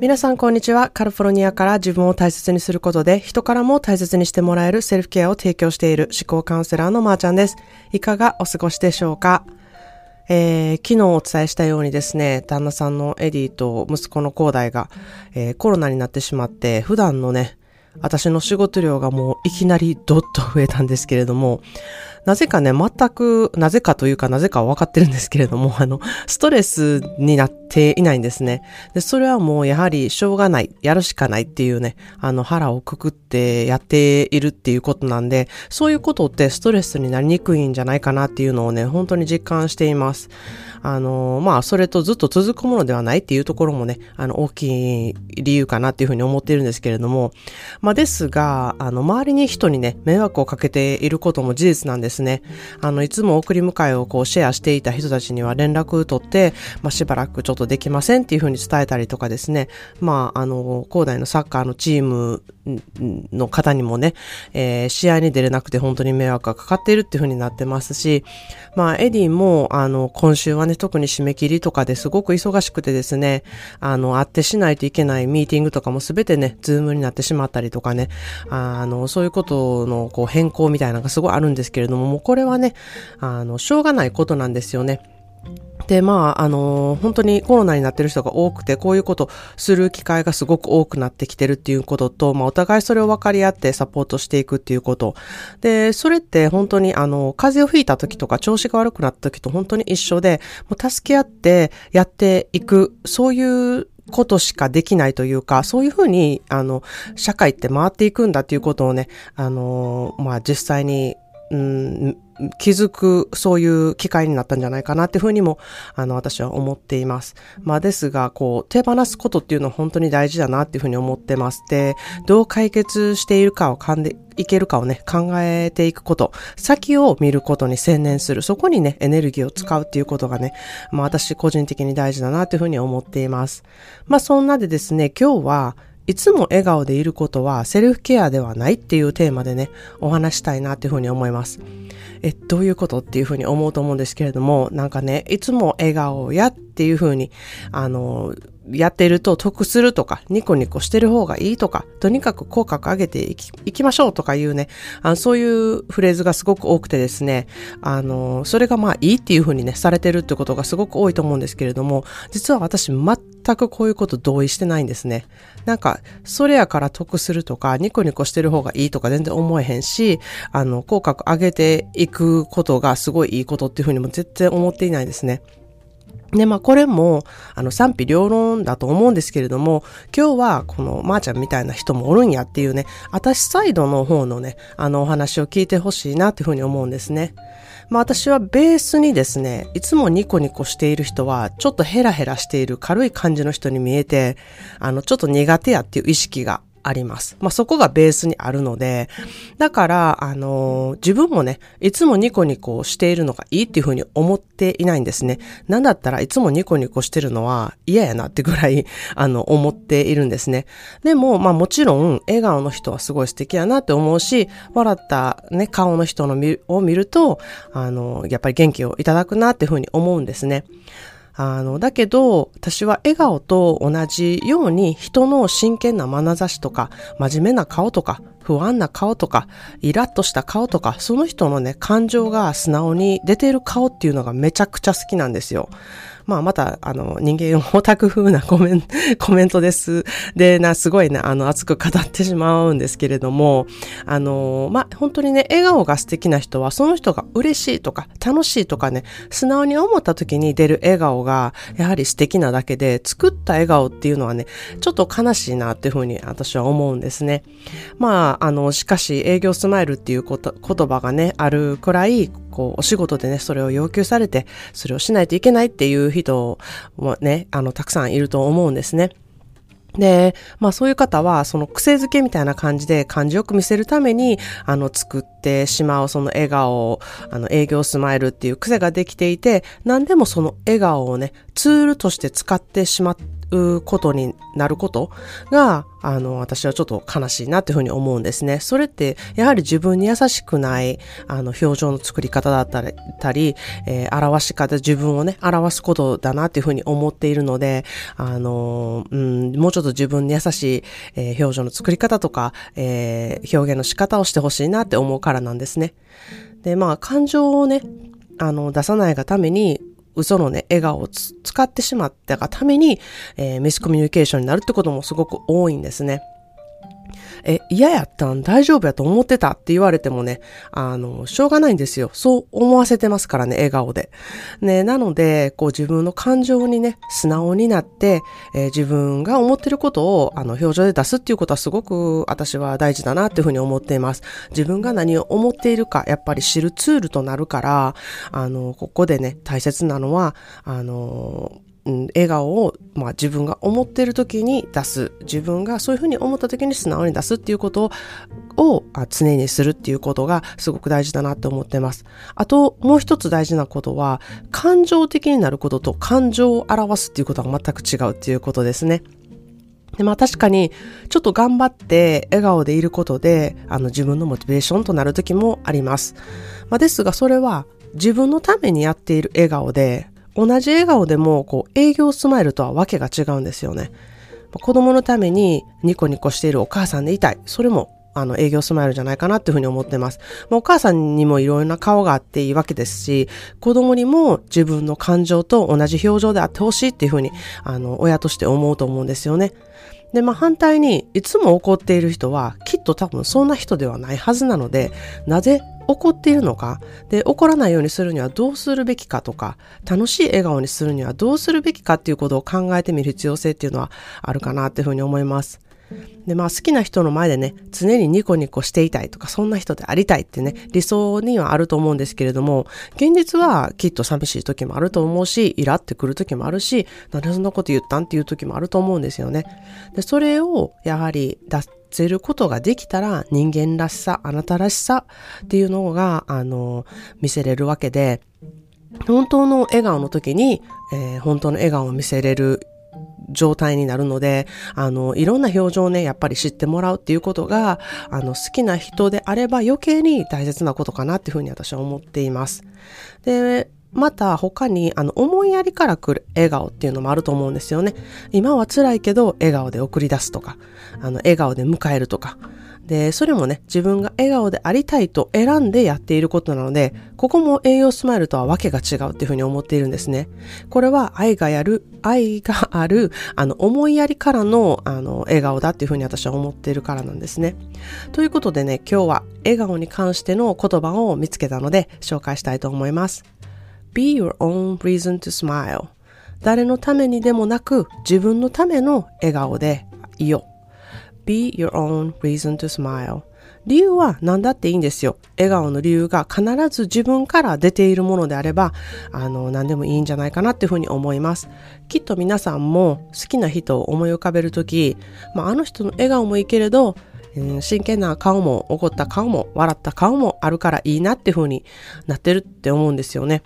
皆さんこんにちは。カリフォルニアから自分を大切にすることで人からも大切にしてもらえるセルフケアを提供している思考カウンセラーのまーちゃんです。いかがお過ごしでしょうか？えー、昨日お伝えしたようにですね、旦那さんのエディと息子の兄弟が、えー、コロナになってしまって、普段のね、私の仕事量がもういきなりドッと増えたんですけれども、なぜかね、全く、なぜかというかなぜかは分かってるんですけれども、あの、ストレスになっていないんですね。で、それはもうやはりしょうがない、やるしかないっていうね、あの、腹をくくってやっているっていうことなんで、そういうことってストレスになりにくいんじゃないかなっていうのをね、本当に実感しています。あの、まあ、それとずっと続くものではないっていうところもね、あの、大きい理由かなっていうふうに思っているんですけれども、まあ、ですが、あの、周りに人にね、迷惑をかけていることも事実なんですですね。あの、いつも送り迎えをこうシェアしていた人たちには連絡取って、まあ、しばらくちょっとできませんっていうふうに伝えたりとかですね、まあ、あの、広大のサッカーのチームの方にもね、えー、試合に出れなくて本当に迷惑がかかっているっていうふうになってますし、まあ、エディも、あの、今週はね、特に締め切りとかですごく忙しくてですね、あの、会ってしないといけないミーティングとかもすべてね、ズームになってしまったりとかね、あの、そういうことのこう変更みたいなのがすごいあるんですけれども、もうこれはね、あの、しょうがないことなんですよね。で、まあ、あのー、本当にコロナになってる人が多くて、こういうことする機会がすごく多くなってきてるっていうことと、まあ、お互いそれを分かり合ってサポートしていくっていうこと。で、それって本当に、あの、風邪をひいた時とか調子が悪くなった時と本当に一緒で、もう助け合ってやっていく、そういうことしかできないというか、そういうふうに、あの、社会って回っていくんだっていうことをね、あの、まあ、実際に、うん、気づく、そういう機会になったんじゃないかなっていうふうにも、あの、私は思っています。まあ、ですが、こう、手放すことっていうのは本当に大事だなっていうふうに思ってます。で、どう解決しているかを噛んでいけるかをね、考えていくこと、先を見ることに専念する、そこにね、エネルギーを使うっていうことがね、まあ、私個人的に大事だなというふうに思っています。まあ、そんなでですね、今日は、いつも笑顔でいることはセルフケアではないっていうテーマでね、お話したいなっていうふうに思います。え、どういうことっていうふうに思うと思うんですけれども、なんかね、いつも笑顔やっていうふうに、あの、やってると得するとか、ニコニコしてる方がいいとか、とにかく口角上げていきいきましょうとかいうね、あのそういうフレーズがすごく多くてですね、あの、それがまあいいっていうふうにね、されてるってことがすごく多いと思うんですけれども、実は私全くこういうこと同意してないんですね。なんか、それやから得するとか、ニコニコしてる方がいいとか全然思えへんし、あの、口角上げていくことがすごいいいことっていうふうにも絶対思っていないですね。で、まあこれも、あの賛否両論だと思うんですけれども、今日はこのまーちゃんみたいな人もおるんやっていうね、私サイドの方のね、あのお話を聞いてほしいなっていうふうに思うんですね。まあ私はベースにですね、いつもニコニコしている人は、ちょっとヘラヘラしている軽い感じの人に見えて、あの、ちょっと苦手やっていう意識があります。まあ、そこがベースにあるので、だから、あのー、自分もね、いつもニコニコしているのがいいっていうふうに思っていないんですね。なんだったらいつもニコニコしてるのは嫌やなってぐらい、あの、思っているんですね。でも、まあもちろん、笑顔の人はすごい素敵やなって思うし、笑ったね、顔の人のを見ると、あの、やっぱり元気をいただくなっていうふうに思うんですね。あの、だけど、私は笑顔と同じように人の真剣な眼差しとか、真面目な顔とか、不安な顔とか、イラッとした顔とか、その人のね、感情が素直に出ている顔っていうのがめちゃくちゃ好きなんですよ。まあ、また、あの、人間オタク風なコメント、コメントです。で、な、すごいね、あの、熱く語ってしまうんですけれども、あの、まあ、本当にね、笑顔が素敵な人は、その人が嬉しいとか、楽しいとかね、素直に思った時に出る笑顔が、やはり素敵なだけで、作った笑顔っていうのはね、ちょっと悲しいなっていうふうに私は思うんですね。まあ、あの、しかし、営業スマイルっていうこと言葉がね、あるくらい、こう、お仕事でね、それを要求されて、それをしないといけないっていう人もね、あの、たくさんいると思うんですね。で、まあそういう方は、その癖づけみたいな感じで感じよく見せるために、あの、作ってしまうその笑顔を、あの、営業スマイルっていう癖ができていて、何でもその笑顔をね、ツールとして使ってしまっことになることが、あの、私はちょっと悲しいなっていうふうに思うんですね。それって、やはり自分に優しくない、あの、表情の作り方だったり、えー、表し方、自分をね、表すことだなっていうふうに思っているので、あの、うん、もうちょっと自分に優しい、えー、表情の作り方とか、えー、表現の仕方をしてほしいなって思うからなんですね。で、まあ、感情をね、あの、出さないがために、嘘のね、笑顔を使ってしまったがために、えー、ミスコミュニケーションになるってこともすごく多いんですね。え、嫌やったん？大丈夫やと思ってた？って言われてもね、あの、しょうがないんですよ。そう思わせてますからね、笑顔で。ね、なので、こう自分の感情にね、素直になって、えー、自分が思ってることを、あの、表情で出すっていうことはすごく私は大事だなっていうふうに思っています。自分が何を思っているか、やっぱり知るツールとなるから、あの、ここでね、大切なのは、あの、うん、笑顔を、まあ、自分が思っている時に出す。自分がそういうふうに思った時に素直に出すっていうことを常にするっていうことがすごく大事だなって思ってます。あと、もう一つ大事なことは、感情的になることと感情を表すっていうことは全く違うっていうことですね。で、まあ確かに、ちょっと頑張って笑顔でいることで、あの自分のモチベーションとなる時もあります。まあですが、それは自分のためにやっている笑顔で、同じ笑顔でも、こう、営業スマイルとはわけが違うんですよね。子供のためにニコニコしているお母さんでいたい。それも、あの、営業スマイルじゃないかなっていうふうに思ってます。お母さんにもいろいろな顔があっていいわけですし、子供にも自分の感情と同じ表情であってほしいっていうふうに、あの、親として思うと思うんですよね。で、まあ反対に、いつも怒っている人は、きっと多分そんな人ではないはずなので、なぜ怒っているのか、で、怒らないようにするにはどうするべきかとか、楽しい笑顔にするにはどうするべきか？っていうことを考えてみる必要性っていうのはあるかなっていうふうに思います。で、まあ好きな人の前でね、常にニコニコしていたいとか、そんな人でありたいってね、理想にはあると思うんですけれども、現実はきっと寂しい時もあると思うし、イラってくる時もあるし、なんでそんなこと言ったん？っていう時もあると思うんですよね。で、それをやはり出せることができたら人間らしさ、あなたらしさっていうのが、あの、見せれるわけで、本当の笑顔の時に、えー、本当の笑顔を見せれる状態になるので、あの、いろんな表情をね、やっぱり知ってもらうっていうことが、あの、好きな人であれば余計に大切なことかなっていうふうに私は思っています。で、また他にあの思いやりから来る笑顔っていうのもあると思うんですよね。今は辛いけど笑顔で送り出すとか、あの笑顔で迎えるとか。で、それもね、自分が笑顔でありたいと選んでやっていることなので、ここも栄養スマイルとはわけが違うっていうふうに思っているんですね。これは愛がやる、愛がある、あの、思いやりからの、あの、笑顔だっていうふうに私は思っているからなんですね。ということでね、今日は笑顔に関しての言葉を見つけたので紹介したいと思います。Be your own reason to smile 誰のためにでもなく自分のための笑顔でいよ be your own reason to smile 理由は何だっていいんですよ。笑顔の理由が必ず自分から出ているものであれば、あの、何でもいいんじゃないかなっていうふうに思います。きっと皆さんも好きな人を思い浮かべるとき、まあ、あの人の笑顔もいいけれど、真剣な顔も怒った顔も笑った顔もあるからいいなっていうふうになってるって思うんですよね。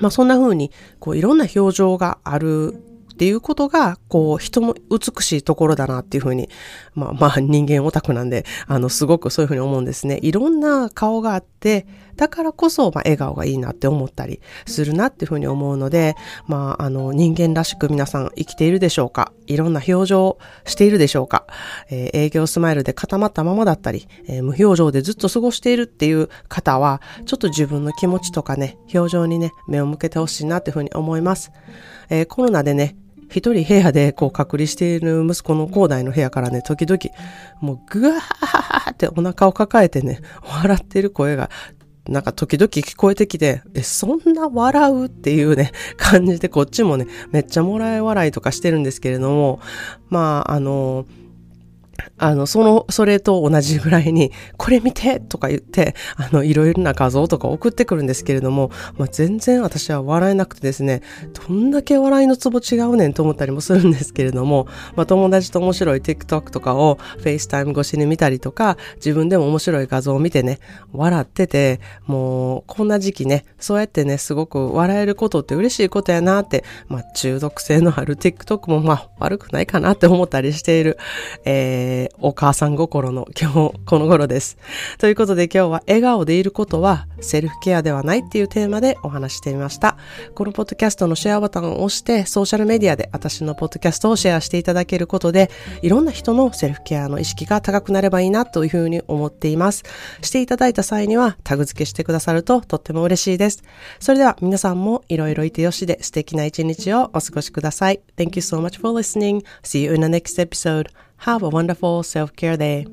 まあそんな風に、こういろんな表情があるっていうことが、こう、人も美しいところだなっていうふうに、まあまあ人間オタクなんで、あの、すごくそういうふうに思うんですね。いろんな顔があって、だからこそ、まあ笑顔がいいなって思ったりするなっていうふうに思うので、まあ、あの、人間らしく皆さん生きているでしょうか？いろんな表情をしているでしょうか、えー、営業スマイルで固まったままだったり、えー、無表情でずっと過ごしているっていう方は、ちょっと自分の気持ちとかね、表情にね、目を向けてほしいなっていうふうに思います。えー、コロナでね、一人部屋でこう隔離している息子の高台の部屋からね、時々、もうぐわーってお腹を抱えてね、笑ってる声がなんか時々聞こえてきて、え、そんな笑うっていうね、感じでこっちもね、めっちゃもらい笑いとかしてるんですけれども、まあ、あの、あの、その、それと同じぐらいに、これ見てとか言って、あの、いろいろな画像とか送ってくるんですけれども、まあ、全然私は笑えなくてですね、どんだけ笑いのツボ違うねんと思ったりもするんですけれども、まあ、友達と面白い TikTok とかを FaceTime 越しに見たりとか、自分でも面白い画像を見てね、笑ってて、もう、こんな時期ね、そうやってね、すごく笑えることって嬉しいことやなって、まあ、中毒性のある TikTok もまあ、悪くないかなって思ったりしている、えー、お母さん心の今日この頃です。ということで今日は笑顔でいることはセルフケアではないっていうテーマでお話してみました。このポッドキャストのシェアボタンを押してソーシャルメディアで私のポッドキャストをシェアしていただけることでいろんな人のセルフケアの意識が高くなればいいなというふうに思っています。していただいた際にはタグ付けしてくださるととっても嬉しいです。それでは皆さんもいろいろいてよしで素敵な一日をお過ごしください。Thank you so much for listening. See you in the next episode. Have a wonderful self care day.